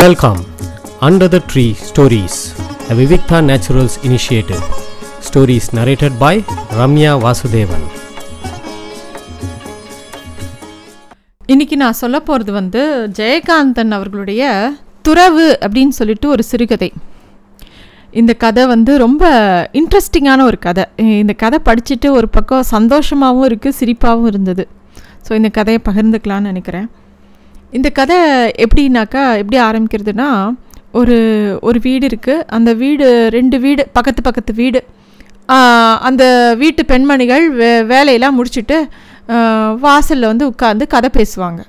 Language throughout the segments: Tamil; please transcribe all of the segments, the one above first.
Welcome under the tree stories a Vivikta Naturals initiative stories narrated by Ramya Vasudevan இன்னைக்கு நான் சொல்ல போகிறது வந்து ஜெயகாந்தன் அவர்களுடைய துறவு அப்படின்னு சொல்லிட்டு ஒரு சிறுகதை. இந்த கதை வந்து ரொம்ப இன்ட்ரெஸ்டிங்கான ஒரு கதை. இந்த கதை படிச்சுட்டு ஒரு பக்கம் சந்தோஷமாகவும் இருக்குது சிரிப்பாகவும் இருந்தது. ஸோ இந்த கதையை பகிர்ந்துக்கலான்னு நினைக்கிறேன். இந்த கதை எப்படின்னாக்கா எப்படி ஆரம்பிக்கிறதுனா ஒரு ஒரு வீடு இருக்குது அந்த வீடு ரெண்டு வீடு பக்கத்து பக்கத்து வீடு. அந்த வீட்டு பெண்மணிகள் வே வேலையெல்லாம் முடிச்சுட்டு வாசலில் வந்து உட்காந்து கதை பேசுவாங்க.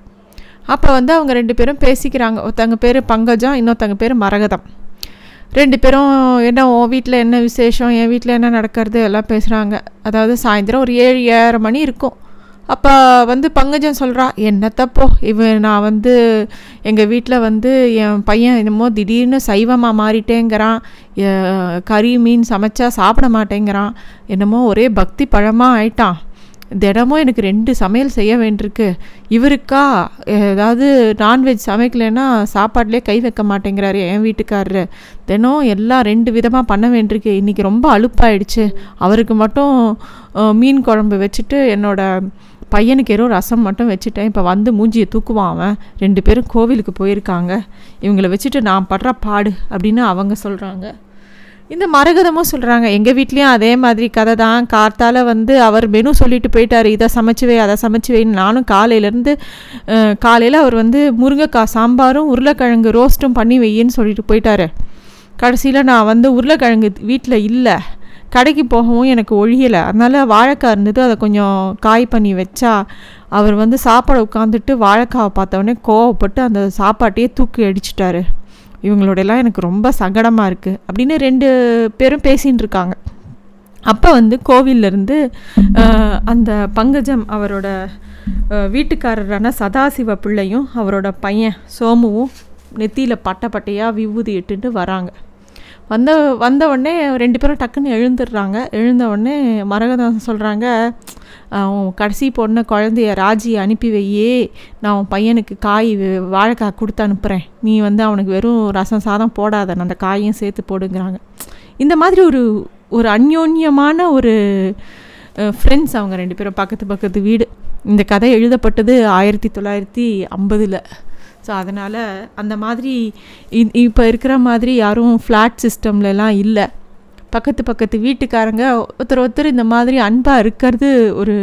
அப்போ வந்து அவங்க ரெண்டு பேரும் பேசிக்கிறாங்க. ஒருத்தங்க பேர் பங்கஜம் இன்னொருத்தங்க பேர் மரகதம். ரெண்டு பேரும் என்ன உன் வீட்டில் என்ன விசேஷம்? என் வீட்டில் என்ன நடக்கிறது? எல்லாம் பேசுகிறாங்க அதாவது சாயந்தரம் ஒரு ஏழு ஏழரை மணி இருக்கும். அப்போ வந்து பங்கஜன் சொல்கிறா என்னத்தப்போ இவன் நான் வந்து எங்கள் வீட்டில் வந்து என் பையன் என்னமோ திடீர்னு சைவமாக மாறிட்டேங்கிறான். கறி மீன் சமைச்சா சாப்பிட மாட்டேங்கிறான். என்னமோ ஒரே பக்தி பழமாக ஆயிட்டான். தினமும் எனக்கு ரெண்டு சமையல் செய்ய வேண்டியிருக்கு. இவருக்கா ஏதாவது நான்வெஜ் சமைக்கலைன்னா சாப்பாட்டிலே கை வைக்க மாட்டேங்கிறாரு என் வீட்டுக்காரரு. தினம் எல்லாம் ரெண்டு விதமாக பண்ண வேண்டியிருக்கு. இன்றைக்கி ரொம்ப அலுப்பாயிடுச்சு. அவருக்கு மட்டும் மீன் குழம்பு வச்சுட்டு என்னோடய பையனுக்கு ஏதோ ரசம் மட்டும் வச்சுட்டேன். இப்போ வந்து மூஞ்சியை தூக்குவான் அவன். ரெண்டு பேரும் கோவிலுக்கு போயிருக்காங்க. இவங்கள வச்சுட்டு நான் படுற பாடு அப்படின்னு அவங்க சொல்கிறாங்க இந்த மரகதமும் சொல்கிறாங்க எங்கள் வீட்லேயும் அதே மாதிரி கதை தான். கார்த்தால் வந்து அவர் மெனு சொல்லிட்டு போயிட்டார். இதை சமைச்சு வை அதை சமைச்சுவேன்னு நானும் காலையிலேருந்து காலையில் அவர் வந்து முருங்கைக்காய் சாம்பாரும் உருளைக்கிழங்கு ரோஸ்ட்டும் பண்ணி வையின்னு சொல்லிட்டு போயிட்டார். கடைசியில் நான் வந்து உருளைக்கிழங்கு வீட்டில் இல்லை. கடைக்கு போகவும் எனக்கு ஒழியலை. அதனால் வாழைக்காய் இருந்தது. அதை கொஞ்சம் காய் பண்ணி வச்சா அவர் வந்து சாப்பாடு உட்காந்துட்டு வாழைக்காவை பார்த்தவொடனே கோவப்பட்டு அந்த சாப்பாட்டையே தூக்கி அடிச்சிட்டாரு. இவங்களோடலாம் எனக்கு ரொம்ப சங்கடமாக இருக்குது அப்படின்னு ரெண்டு பேரும் பேசின்னு இருக்காங்க. அப்போ வந்து கோவில்லேருந்து அந்த பங்கஜம் அவரோட வீட்டுக்காரரான சதாசிவ பிள்ளையும் அவரோட பையன் சோமுவும் நெத்தியில் பட்டை பட்டையாக விபூதி இட்டுட்டு வராங்க. வந்த வந்த உடனே ரெண்டு பேரும் டக்குன்னு எழுந்துடுறாங்க. எழுந்த உடனே மரகதம் சொல்கிறாங்க அவன் கடைசி பொண்ணை குழந்தைய ராஜி அனுப்பி வையே. நான் உன் பையனுக்கு காய் வாழைக்காய் கொடுத்து அனுப்புகிறேன் நீ வந்து அவனுக்கு வெறும் ரசம் சாதம் போடாத. அந்த காயும் சேர்த்து போடுங்கிறாங்க. இந்த மாதிரி ஒரு ஒரு அந்யோன்யமான ஒரு ஃப்ரெண்ட்ஸ் அவங்க ரெண்டு பேரும் பக்கத்து பக்கத்து வீடு. இந்த கதை எழுதப்பட்டது ஆயிரத்தி தொள்ளாயிரத்தி ஐம்பதில். ஸோ அதனால் அந்த மாதிரி இப்போ இருக்கிற மாதிரி யாரும் ஃப்ளாட் சிஸ்டம்லலாம் இல்லை. பக்கத்து பக்கத்து வீட்டுக்காரங்க ஒருத்தர் ஒருத்தர் இந்த மாதிரி அன்பாக இருக்கிறது ஒரு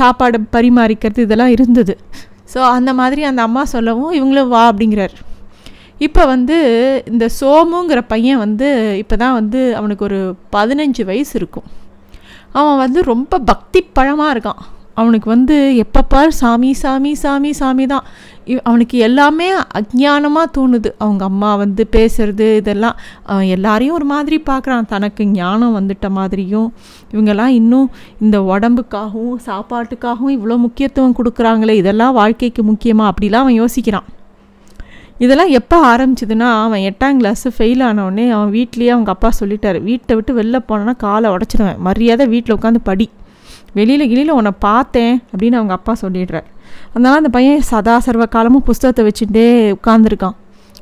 சாப்பாடு பரிமாறிக்கிறது இதெல்லாம் இருந்தது. ஸோ அந்த மாதிரி அந்த அம்மா சொல்லவும் இவங்களும் வா அப்படிங்கிறார். இப்போ வந்து இந்த சோமுங்கிற பையன் வந்து இப்போ தான் வந்து அவனுக்கு ஒரு பதினஞ்சு வயசு இருக்கும். அவன் வந்து ரொம்ப பக்தி பழமாக இருக்கான். அவனுக்கு வந்து எப்பப்பார் சாமி சாமி சாமி சாமி தான். அவனுக்கு எல்லாமே அஜ்ஞானமாக தோணுது. அவங்க அம்மா வந்து பேசுறது இதெல்லாம் அவன் எல்லாரையும் ஒரு மாதிரி பார்க்குறான் தனக்கு ஞானம் வந்துட்ட மாதிரியும் இவங்கெல்லாம் இன்னும் இந்த உடம்புக்காகவும் சாப்பாட்டுக்காகவும் இவ்வளோ முக்கியத்துவம் கொடுக்குறாங்களே இதெல்லாம் வாழ்க்கைக்கு முக்கியமாக அப்படிலாம் அவன் யோசிக்கிறான். இதெல்லாம் எப்போ ஆரம்பிச்சதுன்னா அவன் எட்டாம் கிளாஸு ஃபெயில் ஆனவுடனே அவன் வீட்லேயே அவங்க அப்பா சொல்லிட்டாரு. வீட்டை விட்டு வெளில போனோன்னா காலை உடச்சிடுவேன். மரியாதை வீட்டில் உட்காந்து படி. வெளியில் கிளியில் உன்னை பார்த்தேன் அப்படின்னு அவங்க அப்பா சொல்லிடுறார். அதனால் அந்த பையன் சதா சர்வ காலமும் புஸ்தகத்தை வச்சுட்டே உட்காந்துருக்கான்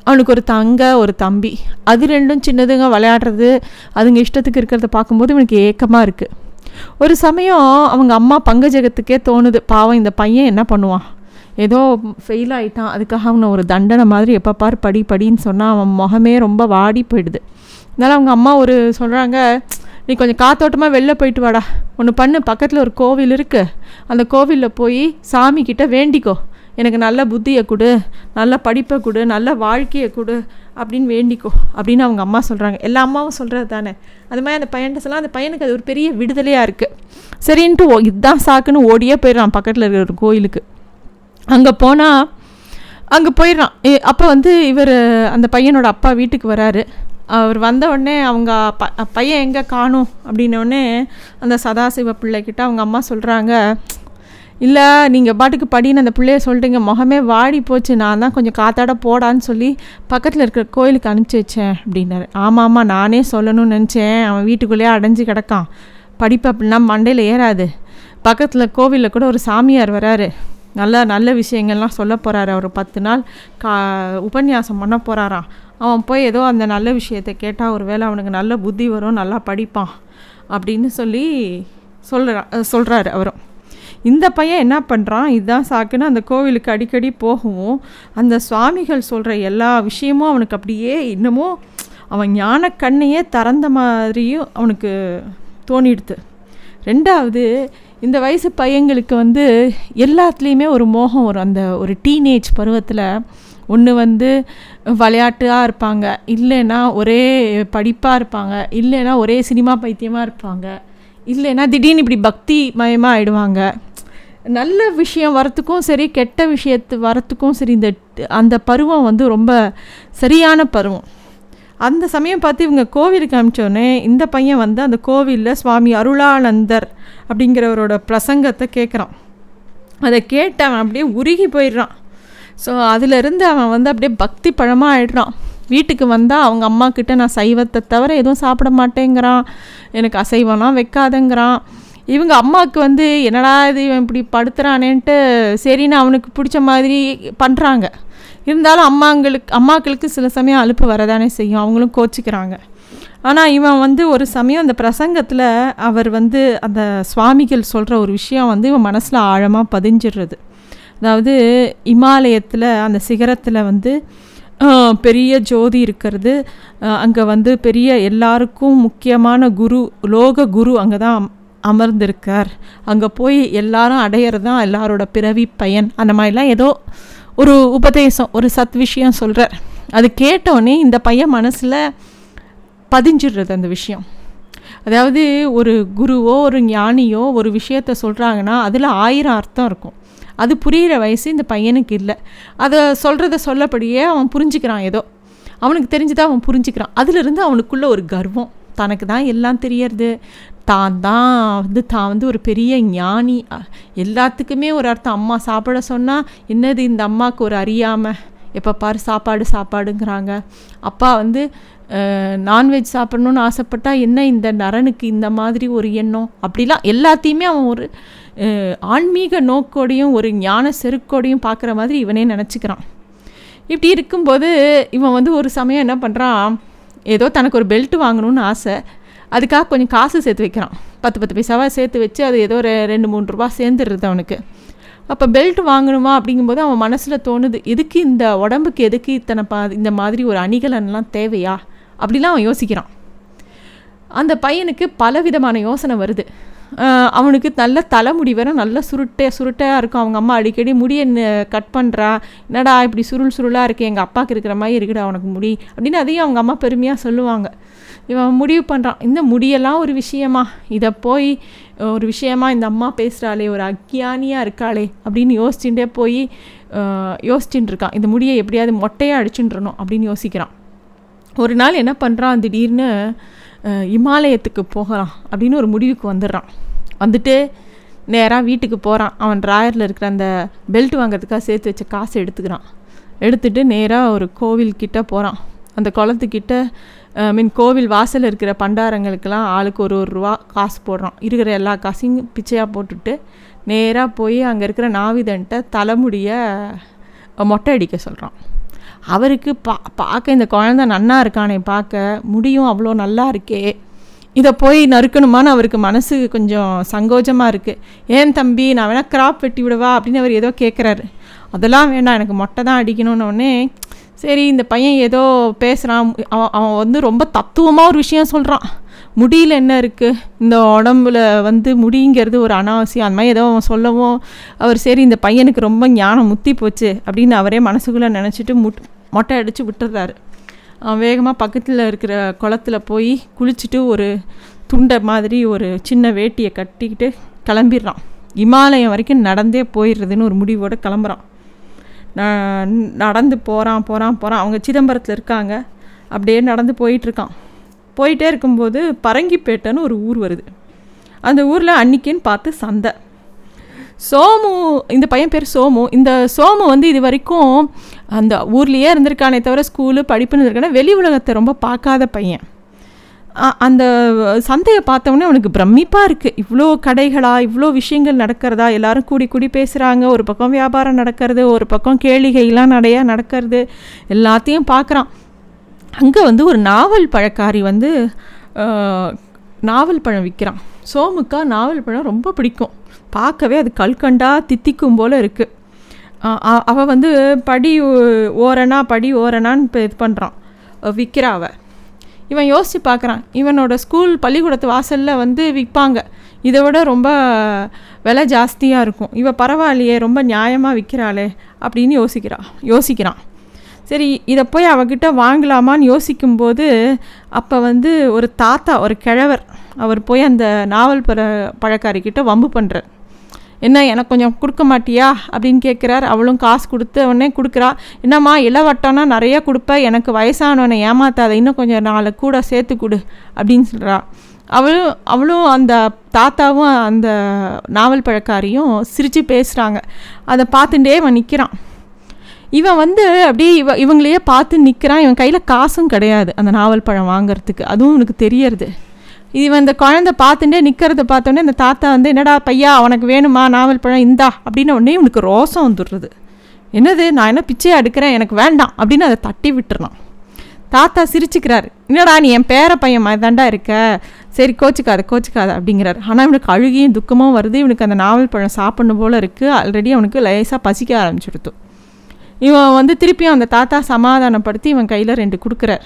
அவனுக்கு ஒரு தங்க ஒரு தம்பி. அது ரெண்டும் சின்னதுங்க விளையாடுறது அதுங்க இஷ்டத்துக்கு இருக்கிறத பார்க்கும்போது இவனுக்கு ஏக்கமாக இருக்குது ஒரு சமயம் அவங்க அம்மா பங்கஜகத்துக்கே தோணுது பாவம் இந்த பையன் என்ன பண்ணுவான்? ஏதோ ஃபெயில் ஆயிட்டான் அதுக்காக அவனை ஒரு தண்டனை மாதிரி எப்போ பார் படி படின்னு சொன்னால் அவன் முகமே ரொம்ப வாடி போயிடுது. அதனால் அவங்க அம்மா ஒரு சொல்கிறாங்க நீ கொஞ்சம் காத்தோட்டமாக வெளில போயிட்டு வாடா. ஒன்று பண்ணு பக்கத்தில் ஒரு கோவில் இருக்குது அந்த கோவிலில் போய் சாமி கிட்ட வேண்டிக்கோ. எனக்கு நல்ல புத்தியை கொடு நல்ல படிப்பை கொடு நல்ல வாழ்க்கையை கொடு அப்படின்னு வேண்டிக்கோ அப்படின்னு அவங்க அம்மா சொல்கிறாங்க எல்லா அம்மாவும் சொல்கிறது தானே. அது மாதிரி அந்த பையன்ட்ட சொல்லலாம் அந்த பையனுக்கு அது ஒரு பெரிய விடுதலையாக இருக்குது சரின்ட்டு ஓ இதுதான் சாக்குன்னு ஓடியே போயிடுறான் பக்கத்தில் இருக்கிற ஒரு கோயிலுக்கு. அங்கே போனால் அங்கே போயிடுறான். அப்போ வந்து இவர் அந்த பையனோட அப்பா வீட்டுக்கு வராரு. அவர் வந்த உடனே அவங்க ப பையன் எங்கே காணும் அப்படின்னோடனே அந்த சதாசிவ பிள்ளைக்கிட்ட அவங்க அம்மா சொல்கிறாங்க இல்லை நீங்கள் பாட்டுக்கு படின்னு அந்த பிள்ளைய சொல்லிட்டீங்க முகமே வாடி போச்சு நான் தான் கொஞ்சம் காத்தாட போடான்னு சொல்லி பக்கத்தில் இருக்கிற கோயிலுக்கு அனுப்பிச்சி வச்சேன் அப்படின்னாரு. ஆமாம் ஆமாம் நானே சொல்லணும்னு நினச்சேன் அவன் வீட்டுக்குள்ளேயே அடைஞ்சு கிடக்கான் படிப்பு அப்படின்னா மண்டையில் ஏறாது பக்கத்தில் கோவிலில் கூட ஒரு சாமியார் வராரு நல்ல நல்ல விஷயங்கள்லாம் சொல்ல போகிறாரு அவர் பத்து நாள். கா உபன்யாசம் பண்ண போகிறாராம் அவன் போய் ஏதோ அந்த நல்ல விஷயத்தை கேட்டால் ஒரு வேளை அவனுக்கு நல்ல புத்தி வரும் நல்லா படிப்பான் அப்படின்னு சொல்லி சொல்கிறா சொல்கிறாரு அவரும் இந்த பையன் என்ன பண்ணுறான் இதுதான் சாக்குன்னு அந்த கோவிலுக்கு அடிக்கடி போகவும் அந்த சுவாமிகள் சொல்கிற எல்லா விஷயமும் அவனுக்கு அப்படியே இன்னமும் அவன் ஞான கண்ணையே திறந்த மாதிரியும் அவனுக்கு தோணிடுது. ரெண்டாவது இந்த வயசு பையங்களுக்கு வந்து எல்லாத்துலேயுமே ஒரு மோகம் வரும். அந்த ஒரு டீனேஜ் பருவத்தில் ஒன்று வந்து விளையாட்டாக இருப்பாங்க. இல்லைன்னா ஒரே படிப்பாக இருப்பாங்க. இல்லைன்னா ஒரே சினிமா பைத்தியமாக இருப்பாங்க. இல்லைன்னா திடீர்னு இப்படி பக்தி மயமாக ஆயிடுவாங்க. நல்ல விஷயம் வரத்துக்கும் சரி கெட்ட விஷயத்து வரத்துக்கும் சரி இந்த அந்த பருவம் வந்து ரொம்ப சரியான பருவம். அந்த சமயம் பார்த்து இவங்க கோவிலுக்கு அமிச்சோடனே இந்த பையன் வந்து அந்த கோவிலில் சுவாமி அருளானந்தர் அப்படிங்கிறவரோட பிரசங்கத்தை கேட்குறான் அதை கேட்டு அவன் அப்படியே உருகி போயிடுறான். ஸோ அதிலிருந்து அவன் வந்து அப்படியே பக்தி பழமாக ஆயிடுறான் வீட்டுக்கு வந்தால் அவங்க அம்மா கிட்ட நான் சைவத்தை தவிர எதுவும் சாப்பிட மாட்டேங்கிறான். எனக்கு அசைவம்லாம் வைக்காதங்கிறான். இவங்க அம்மாவுக்கு வந்து என்னடா இது இவன் இப்படி படுத்துறானேன்ட்டு சரின்னு அவனுக்கு பிடிச்ச மாதிரி பண்ணுறாங்க இருந்தாலும் அம்மாங்களுக்கு அம்மாக்களுக்கு சில சமயம் அலுப்பு வரதானே செய்யும். அவங்களும் கோச்சிக்கிறாங்க. ஆனால் இவன் வந்து ஒரு சமயம் அந்த பிரசங்கத்தில் அவர் வந்து அந்த சுவாமிகள் சொல்கிற ஒரு விஷயம் வந்து இவன் மனசில் ஆழமாக பதிஞ்சிடுறது அதாவது இமாலயத்தில் அந்த சிகரத்தில் வந்து பெரிய ஜோதி இருக்கிறது. அங்கே வந்து பெரிய எல்லாருக்கும் முக்கியமான குரு லோக குரு அங்கே தான் அமர்ந்திருக்கார். அங்கே போய் எல்லாரும் அடையிறது தான் எல்லாரோட பிறவி பயன். அந்த மாதிரிலாம் ஏதோ ஒரு உபதேசம் ஒரு சத் விஷயம் சொல்கிறார் அது கேட்டோடனே இந்த பையன் மனசில் பதிஞ்சிடுறது அந்த விஷயம். அதாவது ஒரு குருவோ ஒரு ஞானியோ ஒரு விஷயத்த சொல்கிறாங்கன்னா அதில் ஆயிரம் அர்த்தம் இருக்கும். அது புரிகிற வயசு இந்த பையனுக்கு இல்லை. அதை சொல்கிறத சொல்லப்படியே அவன் புரிஞ்சுக்கிறான் ஏதோ. அவனுக்கு தெரிஞ்சுதான் அவன் புரிஞ்சுக்கிறான். அதிலிருந்து அவனுக்குள்ளே ஒரு கர்வம். தனக்கு தான் எல்லாம் தெரியறது. தான் தான் வந்து தான் வந்து ஒரு பெரிய ஞானி. எல்லாத்துக்குமே ஒரு அர்த்தம். அம்மா சாப்பிட சொன்னால் என்னது இந்த அம்மாவுக்கு ஒரு அறியாமல் எப்போ பாரு சாப்பாடு சாப்பாடுங்கிறாங்க. அப்பா வந்து நான்வெஜ் சாப்பிட்ணுன்னு ஆசைப்பட்டால் என்ன இந்த நரனுக்கு இந்த மாதிரி ஒரு எண்ணம்? அப்படிலாம் எல்லாத்தையுமே அவன் ஒரு ஆன்மீக நோக்கோடையும் ஒரு ஞான செருக்கோடையும் பார்க்குற மாதிரி இவனே நினச்சிக்கிறான். இப்படி இருக்கும்போது இவன் வந்து ஒரு சமயம் என்ன பண்ணுறான் ஏதோ தனக்கு ஒரு பெல்ட் வாங்கணும்னு ஆசை. அதுக்காக கொஞ்சம் காசு சேர்த்து வைக்கிறான். பத்து பத்து பைசாவாக சேர்த்து வச்சு அது ஏதோ ஒரு ரெண்டு மூணு ரூபா சேர்ந்துடுறது அவனுக்கு. அப்போ பெல்ட் வாங்கணுமா அப்படிங்கும்போது அவன் மனசில் தோணுது எதுக்கு இந்த உடம்புக்கு எதுக்கு இத்தனை பா இந்த மாதிரி ஒரு அணிகலன்லாம் தேவையா? அப்படிலாம் அவன் யோசிக்கிறான். அந்த பையனுக்கு பலவிதமான யோசனை வருது. அவனுக்கு நல்ல தலைமுடி வர நல்ல சுருட்டை சுருட்டையாக இருக்கும். அவங்க அம்மா அடிக்கடி முடியை கட் பண்ணுறா என்னடா இப்படி சுருள் சுருளாக இருக்குது எங்கள் அப்பாவுக்கு இருக்கிற மாதிரி இருக்குடா அவனுக்கு முடி அப்படின்னு அதையும் அவங்க அம்மா பெருமையாக சொல்லுவாங்க. இவன் முடிவு பண்ணுறான் இந்த முடியெல்லாம் ஒரு விஷயமா? இதை போய் ஒரு விஷயமா இந்த அம்மா பேசுகிறாளே ஒரு அக்ஞானியாக இருக்காளே அப்படின்னு யோசிச்சுட்டே போய் யோசிச்சுட்டு இருக்கான். இந்த முடியை எப்படியாவது மொட்டையாக அடிச்சுட்டுருணும் அப்படின்னு யோசிக்கிறான். ஒரு நாள் என்ன பண்ணுறான் திடீர்னு இமாலயத்துக்கு போகலாம் அப்படின்னு ஒரு முடிவுக்கு வந்துடுறான். வந்துட்டு நேராக வீட்டுக்கு போகிறான் அவன் ட்ராயரில் இருக்கிற அந்த பெல்ட் வாங்கிறதுக்காக சேர்த்து வச்ச காசு எடுத்துக்கிறான். எடுத்துகிட்டு நேராக ஒரு கோவில்கிட்ட போகிறான் அந்த குளத்துக்கிட்ட மீன் கோவில் வாசல் இருக்கிற பண்டாரங்களுக்கெல்லாம் ஆளுக்கு ஒரு ஒரு ரூபா காசு போடுறான். இருக்கிற எல்லா காசையும் பிச்சையாக போட்டுட்டு நேராக போய் அங்கே இருக்கிற நாவிதன்ட்ட தலைமுடியை மொட்டை அடிக்க சொல்கிறான் அவருக்கு பா பார்க்க இந்த குழந்த நன்னா இருக்கானே பார்க்க முடியும் அவ்வளோ நல்லா இருக்கே. இதை போய் நறுக்கணுமான்னு அவருக்கு மனசு கொஞ்சம் சங்கோஜமாக இருக்குது ஏன் தம்பி நான் வேணால் கிராப் வெட்டி விடவா அப்படின்னு அவர் ஏதோ கேட்குறாரு அதெல்லாம் வேண்டாம் எனக்கு மொட்டை தான் அடிக்கணும்னோடனே சரி இந்த பையன் ஏதோ பேசுகிறான் அவன் அவன் வந்து ரொம்ப தத்துவமாக ஒரு விஷயம் சொல்கிறான் முடியில் என்ன இருக்குது இந்த உடம்புல வந்து முடிங்கிறது ஒரு அனாவசியம். அந்த மாதிரி ஏதோ சொல்லவும் அவர் சரி இந்த பையனுக்கு ரொம்ப ஞானம் முத்தி போச்சு அப்படின்னு அவரே மனசுக்குள்ளே நினச்சிட்டு முட் மொட்டை அடித்து விட்டுறாரு. அவன் வேகமாக பக்கத்தில் இருக்கிற குளத்தில் போய் குளிச்சுட்டு ஒரு துண்டை மாதிரி ஒரு சின்ன வேட்டியை கட்டிக்கிட்டு கிளம்பிடுறான். இமாலயம் வரைக்கும் நடந்தே போயிடுறதுன்னு ஒரு முடிவோடு கிளம்புறான். நடந்து போகிறான் போகிறான் போகிறான் அவங்க சிதம்பரத்தில் இருக்காங்க. அப்படியே நடந்து போயிட்டுருக்கான் போயிட்டே இருக்கும்போது பரங்கிப்பேட்டைன்னு ஒரு ஊர் வருது. அந்த ஊரில் அன்னைக்குன்னு பார்த்து சந்தை. சோமு இந்த பையன் பேர் சோமு. இந்த சோமு வந்து இது வரைக்கும் அந்த ஊர்லேயே இருந்திருக்கானே தவிர ஸ்கூலு படிப்புன்னு இருக்கானே வெளி உலகத்தை ரொம்ப பார்க்காத பையன். அந்த சந்தையை பார்த்தோன்னே அவனுக்கு பிரமிப்பாக இருக்குது இவ்வளோ கடைகளா இவ்வளோ விஷயங்கள் நடக்கிறதா? எல்லாரும் கூடி கூடி பேசுகிறாங்க ஒரு பக்கம் வியாபாரம் நடக்கிறது ஒரு பக்கம் கேளிகைலாம் நிறையா நடக்கிறது. எல்லாத்தையும் பார்க்குறான். அங்கே வந்து ஒரு நாவல் பழக்காரி வந்து நாவல் பழம் விற்கிறான் சோமுக்கா நாவல் பழம் ரொம்ப பிடிக்கும். பார்க்கவே அது கல்கண்டா தித்திக்கும் போல் இருக்குது அவள் வந்து படி ஓரணா ஓரனா படி ஓரணான்னு இப்போ இது பண்ணுறான் விற்கிறா அவள் இவன் யோசித்து பார்க்குறான். இவனோட ஸ்கூல் பள்ளிக்கூடத்து வாசலில் வந்து விற்பாங்க இதை விட ரொம்ப விலை ஜாஸ்தியாக இருக்கும். இவன் பரவாயில்லையே ரொம்ப நியாயமாக விற்கிறாளே அப்படின்னு யோசிக்கிறா யோசிக்கிறான். சரி இதை போய் அவகிட்ட வாங்கலாமான்னு யோசிக்கும்போது அப்போ வந்து ஒரு தாத்தா ஒரு கிழவர் அவர் போய் அந்த நாவல் பழ பழக்காரிக்கிட்ட வம்பு பண்ணுறார் என்ன எனக்கு கொஞ்சம் கொடுக்க மாட்டியா? அப்படின்னு கேட்குறார் அவளும் காசு கொடுத்து உடனே கொடுக்குறா. என்னம்மா இளவட்டம்னா நிறைய கொடுப்ப. எனக்கு வயசானவனை ஏமாத்தாத. இன்னும் கொஞ்சம் நாளை கூட சேர்த்து கொடு. அப்படின்னு சொல்கிறா அவளும் அவளும் அந்த தாத்தாவும் அந்த நாவல் பழக்காரியும் சிரித்து பேசுகிறாங்க அதை பார்த்துட்டே அவன் நிற்கிறான் இவன் வந்து அப்படியே இவ இவங்களையே பார்த்து நிற்கிறான் இவன் கையில் காசும் கிடையாது. அந்த நாவல் பழம் வாங்குறதுக்கு. அதுவும் உனக்கு தெரியறது. இவன் இந்த குழந்தை பார்த்துட்டே நிற்கிறத பார்த்தோன்னே இந்த தாத்தா வந்து என்னடா பையா உனக்கு வேணுமா? நாவல் பழம் இந்தா. அப்படின்னு உடனே இவனுக்கு ரோசம் வந்துடுறது. என்னது? நான் என்ன பிச்சையை எடுக்கிறேன்? எனக்கு வேண்டாம். அப்படின்னு அதை தட்டி விட்டுறான் தாத்தா சிரிச்சுக்கிறாரு. என்னடா நீ என் பேர பையன் மாதிரி தாண்டா இருக்க? சரி கோச்சிக்காத கோச்சிக்காத. அப்படிங்கிறாரு. ஆனால் இவனுக்கு அழுகியும் துக்கமும் வருது. இவனுக்கு அந்த நாவல் பழம் சாப்பிடணும் போல் இருக்குது ஆல்ரெடி அவனுக்கு லேசாக பசிக்க ஆரம்பிச்சுடுத்து. இவன் வந்து திருப்பியும் அந்த தாத்தா சமாதானப்படுத்தி இவன் கையில் ரெண்டு கொடுக்குறார்.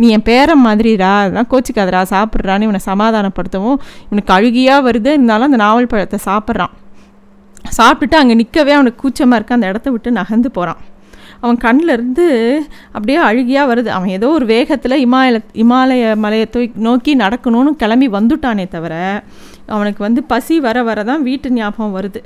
நீ என் பேரன் மாதிரிடா அதெல்லாம் கோச்சிக்காதரா சாப்பிட்றான்னு இவனை சமாதானப்படுத்தவும் இவனுக்கு அழுகியாக வருது இருந்தாலும் அந்த நாவல் பழத்தை சாப்பிட்றான். சாப்பிட்டுட்டு அங்கே நிற்கவே அவனுக்கு கூச்சமாக இருக்க அந்த இடத்த விட்டு நகர்ந்து போகிறான் அவன் கண்ணிலிருந்து அப்படியே அழுகியாக வருது. அவன் ஏதோ ஒரு வேகத்தில் இமாலய இமாலய மலையை நோக்கி நடக்கணும்னு கிளம்பி வந்துட்டானே தவிர அவனுக்கு வந்து பசி வர வர தான் வீட்டு ஞாபகம் வருது.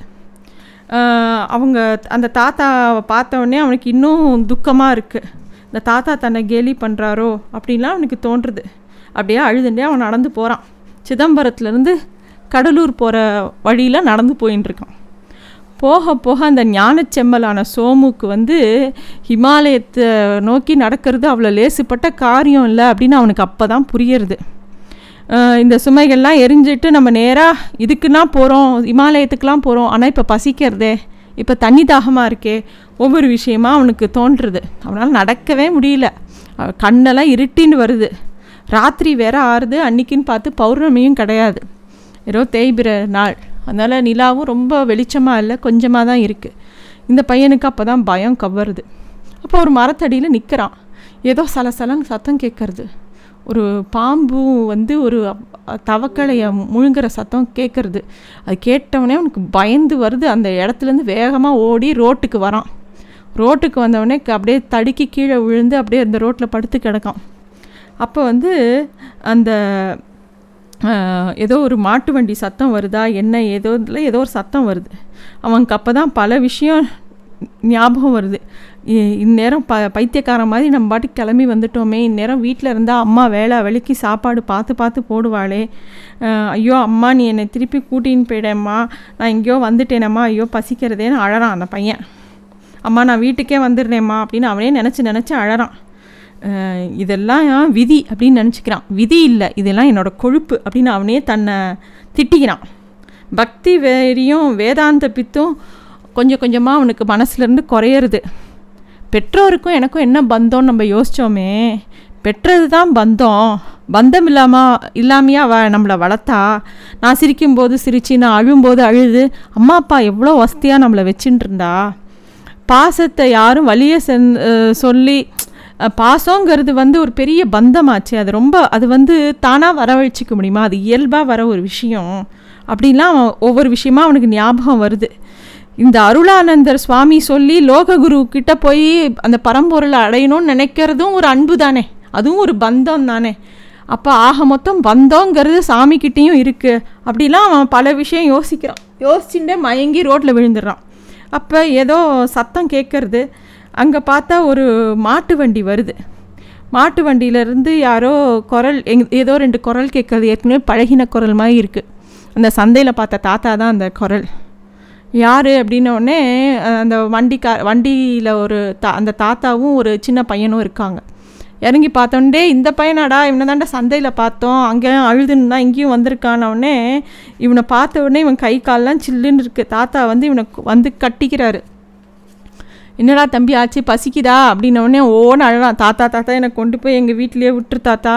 அவங்க அந்த தாத்தாவை பார்த்த உடனே அவனுக்கு இன்னும் துக்கமாக இருக்குது இந்த தாத்தா தன்னை கேலி பண்ணுறாரோ அப்படின்லாம் அவனுக்கு தோன்றுது. அப்படியே அழுதுண்டே அவன் நடந்து போகிறான் சிதம்பரத்துலேருந்து கடலூர் போகிற வழியில் நடந்து போயின்னு போக போக அந்த ஞானச்செம்மலான சோமுக்கு வந்து ஹிமாலயத்தை நோக்கி நடக்கிறது அவ்வளோ லேசுப்பட்ட காரியம் இல்லை அப்படின்னு அவனுக்கு அப்போ தான் புரியறது. இந்த சுமைகள்லாம் எரிஞ்சிட்டு நம்ம நேராக இதுக்குன்னா போகிறோம் இமாலயத்துக்கெலாம் போகிறோம் ஆனால் இப்போ பசிக்கிறதே இப்போ தண்ணி தாகமாக இருக்கே ஒவ்வொரு விஷயமா அவனுக்கு தோன்றுறது. அவனால் நடக்கவே முடியல. கண்ணெல்லாம் இருட்டின்னு வருது. ராத்திரி வேற ஆறுது. அன்னைக்குன்னு பார்த்து பௌர்ணமியும் கிடையாது. ஏதோ தேய்பிற நாள். அதனால் நிலாவும் ரொம்ப வெளிச்சமாக இல்லை கொஞ்சமாக தான் இருக்குது இந்த பையனுக்கு அப்போ தான் பயம் கவருது. அப்போ ஒரு மரத்தடியில் நிற்கிறான் ஏதோ சலசலன்னு சத்தம் கேட்கறது ஒரு பாம்பும் வந்து ஒரு தவக்கலையை முழுங்குற சத்தம் கேட்குறது அது கேட்டவொடனே அவனுக்கு பயந்து வருது. அந்த இடத்துலேருந்து வேகமாக ஓடி ரோட்டுக்கு வரான். ரோட்டுக்கு வந்தவொடனே க- அப்படியே தடுக்கி கீழே விழுந்து அப்படியே அந்த ரோட்டில் படுத்து கிடக்கான். அப்போ வந்து அந்த ஏதோ ஒரு மாட்டு வண்டி சத்தம் வருதா? என்ன ஏதோ இதில் ஏதோ ஒரு சத்தம் வருது. அவனுக்கு அப்போ தான் பல விஷயம் ஞாபகம் வருது. இ- இந்நேரம் ப பைத்தியக்காரன் மாதிரி நம்ம பாட்டுக்கு கிளம்பி வந்துட்டோமே. இந்நேரம் வீட்டில் இருந்தால் அம்மா வேலை வேலைக்கு சாப்பாடு பார்த்து பார்த்து போடுவாளே. ஐயோ அம்மா நீ என்னை திருப்பி கூட்டின்னு போயிடேம்மா. நான் எங்கேயோ வந்துட்டேனம்மா. ஐயோ பசிக்கிறதேன்னு அழறான் அந்த பையன். அம்மா நான் வீட்டுக்கே வந்துடுறேம்மா அப்படின்னு அவனே நினச்சி நினச்சி அழறான். இதெல்லாம் விதி அப்படின்னு நினச்சிக்கிறான். விதி இல்லை. இதெல்லாம் என்னோடய கொழுப்பு அப்படின்னு அவனே தன்னை திட்டிக்கிறான். பக்தி வேரியும் வேதாந்த பித்தும் கொஞ்சம் கொஞ்சமாக அவனுக்கு மனசுலேருந்து குறையிறது. பெற்றோருக்கும் எனக்கும் என்ன பந்தம்னு நம்ம யோசித்தோமே பெற்றது தான் பந்தம். பந்தம் இல்லாமல் இல்லாமையா அவ நம்மளை வளர்த்தா நான் சிரிக்கும்போது சிரித்து நான் அழும்போது அழுது அம்மா அப்பா எவ்வளோ வசதியாக நம்மளை வச்சுட்டு இருந்தா பாசத்தை யாரும் வழியை சென் சொல்லி பாசங்கிறது வந்து ஒரு பெரிய பந்தமாச்சு. அது ரொம்ப அது வந்து தானாக வரவழைச்சிக்க முடியுமா? அது இயல்பாக வர ஒரு விஷயம். அப்படின்லாம் அவன் ஒவ்வொரு விஷயமா அவனுக்கு ஞாபகம் வருது. இந்த அருளானந்தர் சுவாமி சொல்லி லோககுரு கிட்ட போய் அந்த பரம்பொருளை அடையணும்னு நினைக்கிறதும் ஒரு அன்பு தானே. அதுவும் ஒரு பந்தம் தானே. அப்போ ஆக மொத்தம் பந்தோங்கிறது சாமிக்கிட்டேயும் இருக்குது அப்படிலாம் அவன் பல விஷயம் யோசிக்கிறான். யோசிச்சுட்டே மயங்கி ரோட்டில் விழுந்துடுறான். அப்போ ஏதோ சத்தம் கேட்கறது. அங்கே பார்த்தா ஒரு மாட்டு வண்டி வருது. மாட்டு வண்டியிலேருந்து யாரோ குரல் எங் ஏதோ ரெண்டு குரல் கேட்கறது. ஏற்கனவே பழகின குரல் மாதிரி இருக்குது அந்த சந்தையில் பார்த்த தாத்தா தான் அந்த குரல். யார் அப்படின்னோடனே அந்த வண்டிக்கா வண்டியில் ஒரு தா அந்த தாத்தாவும் ஒரு சின்ன பையனும் இருக்காங்க. இறங்கி பார்த்தோன்னே இந்த பையனாடா இவனை தாண்டா சந்தையில் பார்த்தோம் அங்கேயும் அழுதுன்னு தான் இங்கேயும் வந்திருக்கானவுடனே இவனை பார்த்த உடனே இவன் கை கால்லாம் சில்லுன்னு இருக்கு. தாத்தா வந்து இவனை வந்து கட்டிக்கிறாரு. என்னடா தம்பி ஆச்சு? பசிக்குதா? அப்படின்னோடனே ஓன்னு அழலாம் தாத்தா தாத்தா என்னை கொண்டு போய் எங்கள் வீட்டிலேயே விட்டுரு தாத்தா.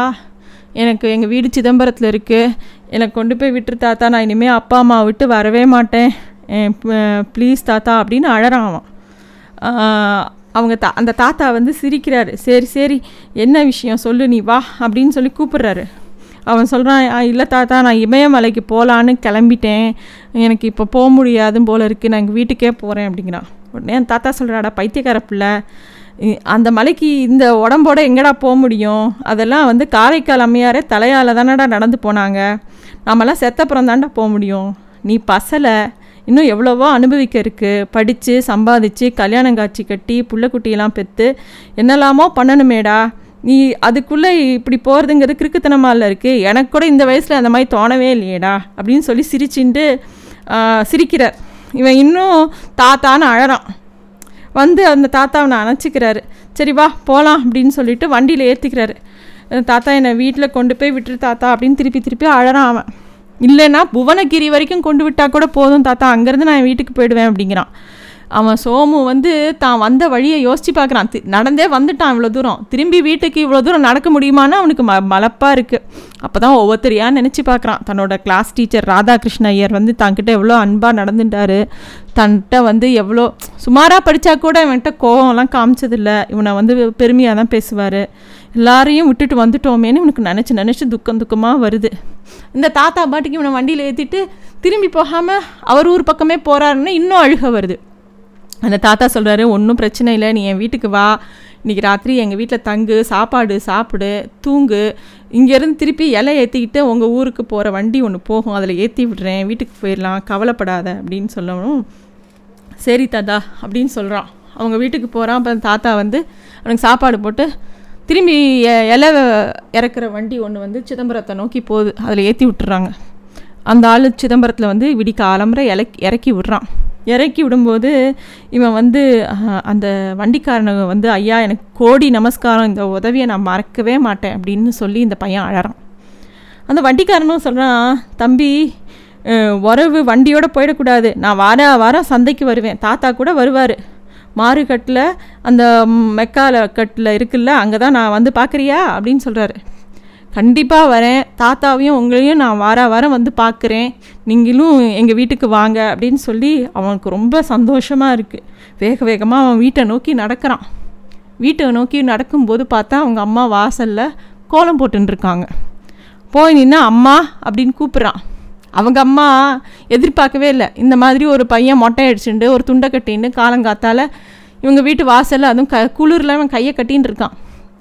எனக்கு எங்கள் வீடு சிதம்பரத்தில் இருக்குது எனக்கு கொண்டு போய் விட்டுரு தாத்தா. நான் இனிமேல் அப்பா அம்மா விட்டு வரவே மாட்டேன். ப்ளீஸ் தாத்தா அப்படின்னு அழறான் அவன். அவங்க தா அந்த தாத்தா வந்து சிரிக்கிறாரு. சரி சரி என்ன விஷயம்? சொல்லு நீ வா அப்படின்னு சொல்லி கூப்பிட்றாரு. அவன் சொல்கிறான் இல்லை தாத்தா நான் இமயமலைக்கு போகலான்னு கிளம்பிட்டேன். எனக்கு இப்போ போக முடியாதுன்னு போல இருக்குது நான் எங்கள் வீட்டுக்கே போகிறேன் அப்படிங்கிறான். உடனே என் தாத்தா சொல்கிறாடா பைத்தியக்கார பிள்ளை அந்த மலைக்கு இந்த உடம்போட எங்கடா போக முடியும்? அதெல்லாம் வந்து காரைக்கால் அம்மையாரே தலையால் தானடா நடந்து போனாங்க. நாமெல்லாம் செத்தப்புறம் தாண்டா போக முடியும். நீ பசலை. இன்னும் எவ்வளவோ அனுபவிக்க இருக்குது படித்து சம்பாதிச்சு கல்யாணம் காட்சி கட்டி புள்ளக்குட்டியெல்லாம் பெற்று என்னெல்லாமோ பண்ணணுமேடா. நீ அதுக்குள்ளே இப்படி போகிறதுங்கிறது கிறுக்குத்தனமால இருக்குது எனக்கு கூட இந்த வயசில் அந்த மாதிரி தோணவே இல்லையேடா அப்படின்னு சொல்லி சிரிச்சுட்டு சிரிக்கிறார். இவன் இன்னும் தாத்தான்னு அழறான். வந்து அந்த தாத்தாவை அவனை அணைச்சிக்கிறாரு. சரி வா போகலாம் அப்படின்னு சொல்லிட்டு வண்டியில் ஏற்றிக்கிறாரு தாத்தா என்னை வீட்டில் கொண்டு போய் விட்டுரு தாத்தா அப்படின்னு திருப்பி திருப்பி அழறான் அவன். இல்லைன்னா புவனகிரி வரைக்கும் கொண்டு விட்டால் கூட போதும் தாத்தா அங்கேருந்து நான் வீட்டுக்கு போயிடுவேன் அப்படிங்கிறான். அவன் சோமு வந்து தான் வந்த வழியை யோசித்து பார்க்குறான். தி- நடந்தே வந்துட்டான் இவ்வளோ தூரம். திரும்பி வீட்டுக்கு இவ்வளோ தூரம் நடக்க முடியுமான்னு அவனுக்கு ம மலப்பாக இருக்குது அப்போ தான் ஒவ்வொருத்தரையா நினச்சி பார்க்குறான். தன்னோட கிளாஸ் டீச்சர் ராதாகிருஷ்ண ஐயர் வந்து தன்கிட்ட எவ்வளோ அன்பாக நடந்துட்டாரு. தன்கிட்ட வந்து எவ்வளோ சுமாராக படித்தா கூட இவன்கிட்ட கோவம்லாம் காமிச்சதில்ல. இவனை வந்து பெருமையாக தான் பேசுவார். எல்லாரையும் விட்டுட்டு வந்துட்டோமேன்னு இவனுக்கு நினச்சி நினச்சி துக்கம் துக்கமாக வருது. இந்த தாத்தா பாட்டுக்கு இவனை வண்டியில் ஏற்றிட்டு திரும்பி போகாமல் அவர் ஊர் பக்கமே போகிறாருன்னு இன்னும் அழுக வருது. அந்த தாத்தா சொல்கிறாரு ஒன்றும் பிரச்சனை இல்லை நீ என் வீட்டுக்கு வா. இன்றைக்கி ராத்திரி எங்கள் வீட்டில் தங்கு சாப்பாடு சாப்பிடு தூங்கு. இங்கேருந்து திருப்பி இலை ஏற்றிக்கிட்டு உங்கள் ஊருக்கு போகிற வண்டி ஒன்று போகும். அதில் ஏற்றி விடுறேன். வீட்டுக்கு போயிடலாம் கவலைப்படாத. அப்படின்னு சொல்லணும் சரி தாத்தா அப்படின்னு சொல்கிறான் அவங்க வீட்டுக்கு போகிறான் அப்போ தாத்தா வந்து அவனுக்கு சாப்பாடு போட்டு திரும்பி எ- இலை இறக்குற வண்டி ஒன்று வந்து சிதம்பரத்தை நோக்கி போகுது அதில் ஏற்றி விட்டுறாங்க. அந்த ஆள் சிதம்பரத்தில் வந்து விடி ஆலம்புற இலக் இறக்கி விடுறான். இறக்கி விடும்போது இவன் வந்து அந்த வண்டிக்காரனை வந்து ஐயா எனக்கு கோடி நமஸ்காரம் இந்த உதவியை நான் மறக்கவே மாட்டேன் அப்படின்னு சொல்லி இந்த பையன் அழறான். அந்த வண்டிக்காரனும் சொல்கிறான் தம்பி உறவு வண்டியோடு போயிடக்கூடாது. நான் வார வாரம் சந்தைக்கு வருவேன். தாத்தா கூட வருவார். மாறுகட்டில் அந்த மெக்கால கட்டில் இருக்குல்ல அங்கே தான் நான் வந்து பார்க்குறியா அப்படின்னு சொல்கிறாரு கண்டிப்பாக வரேன். தாத்தாவையும் உங்களையும் நான் வார வாரம் வந்து பார்க்குறேன் நீங்களும் எங்கள் வீட்டுக்கு வாங்க அப்படின்னு சொல்லி அவனுக்கு ரொம்ப சந்தோஷமாக இருக்குது வேக வேகமாக அவன் வீட்டை நோக்கி நடக்கிறான். வீட்டை நோக்கி நடக்கும்போது பார்த்தா அவங்க அம்மா வாசலில் கோலம் போட்டுருக்காங்க போய் நின்று அம்மா அப்படின்னு கூப்பிட்றான். அவங்க அம்மா எதிர்பார்க்கவே இல்லை. இந்த மாதிரி ஒரு பையன் மொட்டை அடிச்சுட்டு ஒரு துண்டை கட்டின்னு காலங்காத்தால் இவங்க வீட்டு வாசலில் அதுவும் க குளிரில் அவன் கையை கட்டின்னு இருக்கான்.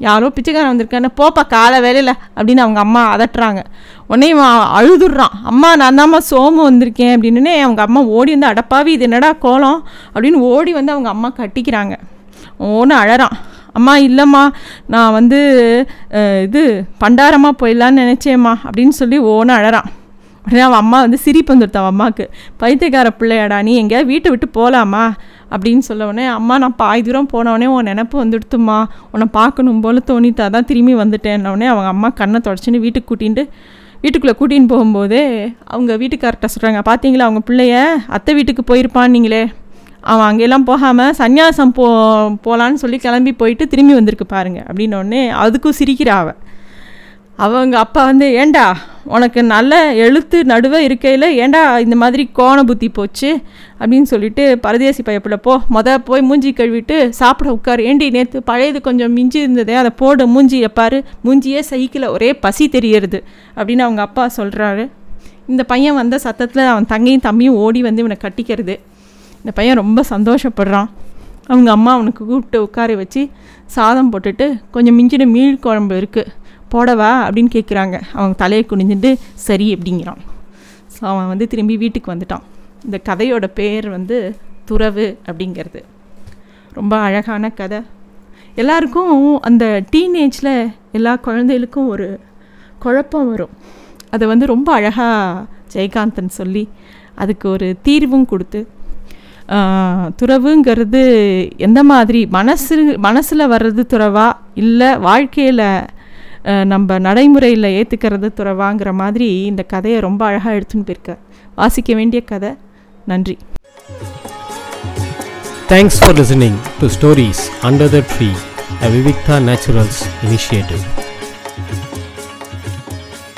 யாரோ பிச்சைக்காரன் வந்திருக்கான்னு போப்பா காலை வேலையில் அப்படின்னு அவங்க அம்மா அதட்டுறாங்க. உடனே இவன் அழுதுடுறான். அம்மா நான் தாம்மா சோமம் வந்திருக்கேன் அப்படின்னே அவங்க அம்மா ஓடி வந்து அடப்பாவி இது என்னடா கோலம்? அப்படின்னு ஓடி வந்து அவங்க அம்மா கட்டிக்கிறாங்க. ஒன்று அழறான். அம்மா இல்லைம்மா நான் வந்து இது பண்டாரமாக போயிடலான்னு நினச்சேம்மா அப்படின்னு சொல்லி ஓன அழறான். உடனே அவன் அம்மா வந்து சிரிப்பு வந்துடுத்து அவன் அம்மாவுக்கு. பைத்தியக்கார பிள்ளையாடா நீ எங்கேயாவது வீட்டை விட்டு போகலாமா அப்படின்னு சொல்ல உடனே அம்மா நான் பாய் தூரம் போனவொடனே உன் நினப்பு வந்துடுத்துமா உன்னை பார்க்கணும் போல தோணித்தா தான் திரும்பி வந்துட்டேன்னொடனே அவங்க அம்மா கண்ணை தொடச்சின்னு வீட்டுக்கு கூட்டின்ட்டு வீட்டுக்குள்ளே கூட்டின்னு போகும்போதே அவங்க வீட்டுக்கார்ட்ட சொல்கிறாங்க பார்த்தீங்களா அவங்க பிள்ளைய? அத்தை வீட்டுக்கு போயிருப்பான் நீங்களே அவன் அங்கெல்லாம் போகாமல் சந்நியாசம் போ போகலான்னு சொல்லி கிளம்பி போயிட்டு திரும்பி வந்திருக்கு பாருங்க. அப்படின்னோடனே அதுக்கும் சிரிக்கிறா அவள் அவங்க அப்பா வந்து ஏண்டா உனக்கு நல்ல எழுத்து நடுவே இருக்கையில் ஏண்டா இந்த மாதிரி கோண புத்தி போச்சு? அப்படின்னு சொல்லிட்டு பரதேசி பையப்பில் போ. மொத போய் மூஞ்சி கழுவிட்டு சாப்பிட உட்காரு. ஏண்டி நேற்று பழையது கொஞ்சம் மிஞ்சி இருந்ததே அதை போட மூஞ்சியை எப்பாரு மூஞ்சியே சைக்கிள் ஒரே பசி தெரியறது அப்படின்னு அவங்க அப்பா சொல்கிறாரு இந்த பையன் வந்த சத்தத்தில் அவன் தங்கையும் தம்பியும் ஓடி வந்து இவனை கட்டிக்கிறது. இந்த பையன் ரொம்ப சந்தோஷப்படுறான். அவங்க அம்மா அவனுக்கு கூப்பிட்டு உட்கார வச்சு சாதம் போட்டுட்டு கொஞ்சம் மிஞ்சின மீள் குழம்பு இருக்குது போடவா அப்படின்னு கேட்குறாங்க அவங்க தலையை குனிஞ்சுட்டு சரி அப்படிங்கிறான். ஸோ அவன் வந்து திரும்பி வீட்டுக்கு வந்துட்டான். இந்த கதையோட பேர் வந்து துறவு அப்படிங்கிறது. ரொம்ப அழகான கதை. எல்லாருக்கும் அந்த டீனேஜில் எல்லா குழந்தைகளுக்கும் ஒரு குழப்பம் வரும். அதை வந்து ரொம்ப அழகாக ஜெயகாந்தன் சொல்லி அதுக்கு ஒரு தீர்வும் கொடுத்து துறவுங்கிறது எந்த மாதிரி? மனசு மனசில் வர்றது துறவா? இல்லை வாழ்க்கையில் நம்ம நடைமுறையில் ஏற்றுக்கிறது துறவாங்கிற மாதிரி இந்த கதையை ரொம்ப அழகாக எடுத்துன்னு போயிருக்க வாசிக்க வேண்டிய கதை நன்றி thanks for listening to stories under the tree a Vivikta Naturals initiative